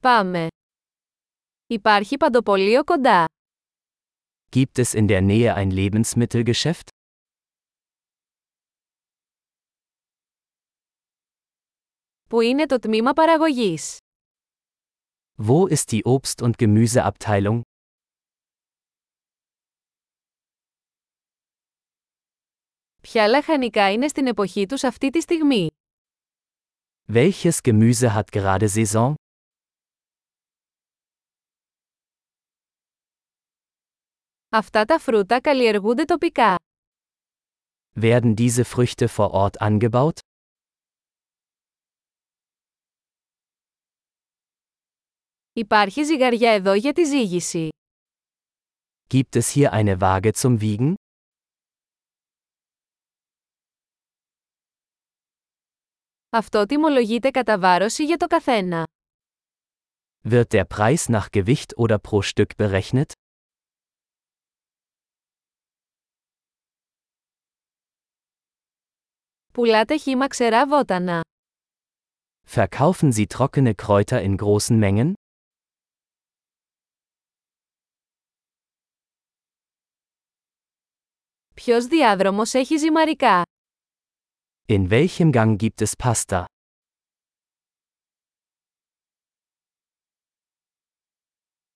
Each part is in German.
Πάμε. Υπάρχει παντοπολείο κοντά. Gibt es in der Nähe ein Lebensmittelgeschäft? Πού είναι το τμήμα παραγωγής? Wo ist die Obst- und Gemüseabteilung? Ποια λαχανικά είναι στην εποχή τους αυτή τη στιγμή? Welches Gemüse hat gerade Saison? Αυτά τα φρούτα καλλιεργούνται τοπικά. Werden diese Früchte vor Ort angebaut? Υπάρχει ζυγαριά εδώ για τη ζύγηση. Gibt es hier eine Waage zum Wiegen? Αυτό τιμολογείται κατά βάρωση για το καθένα. Wird der Preis nach Gewicht oder pro Stück berechnet? Πουλάτε χύμα ξερά βότανα. Verkaufen Sie trockene Kräuter in großen Mengen? Ποιος διάδρομος έχει ζυμαρικά? In welchem Gang gibt es Pasta?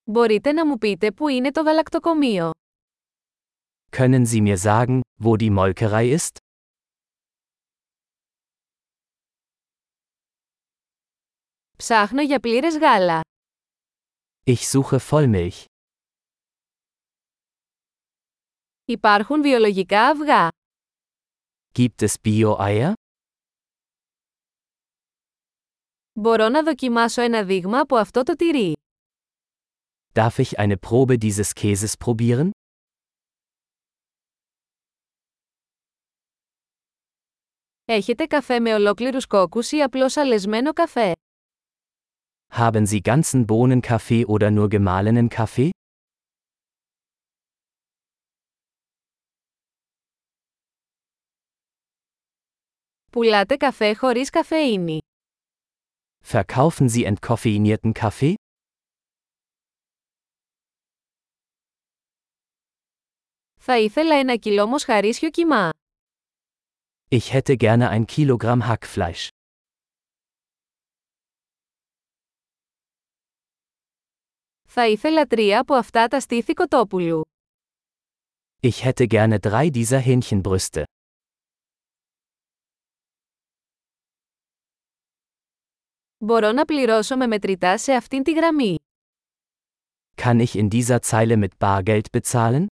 Μπορείτε να μου πείτε πού είναι το γαλακτοκομείο. Können Sie mir sagen, wo die Molkerei ist? Ψάχνω για πλήρες γάλα. Ich suche Vollmilch. Υπάρχουν βιολογικά αυγά. Gibt es Bio-Eier? Μπορώ να δοκιμάσω ένα δείγμα από αυτό το τυρί. Darf ich eine Probe dieses Käses probieren? Έχετε καφέ με ολόκληρους κόκκους ή απλώς αλεσμένο καφέ; Haben Sie ganzen Bohnenkaffee oder nur gemahlenen Kaffee? Πουλάτε καφέ χωρίς καφεΐνη. Verkaufen Sie entkoffeinierten Kaffee? Θα ήθελα ένα κιλό μοσχαρίσιο κιμά. Ich hätte gerne ein Kilogramm Hackfleisch. Θα ήθελα τρία από αυτά τα στήθη κοτόπουλου. Ich hätte gerne drei dieser Hähnchenbrüste. Μπορώ να πληρώσω με μετρητά σε αυτήν τη γραμμή. Kann ich in dieser Zeile mit Bargeld bezahlen?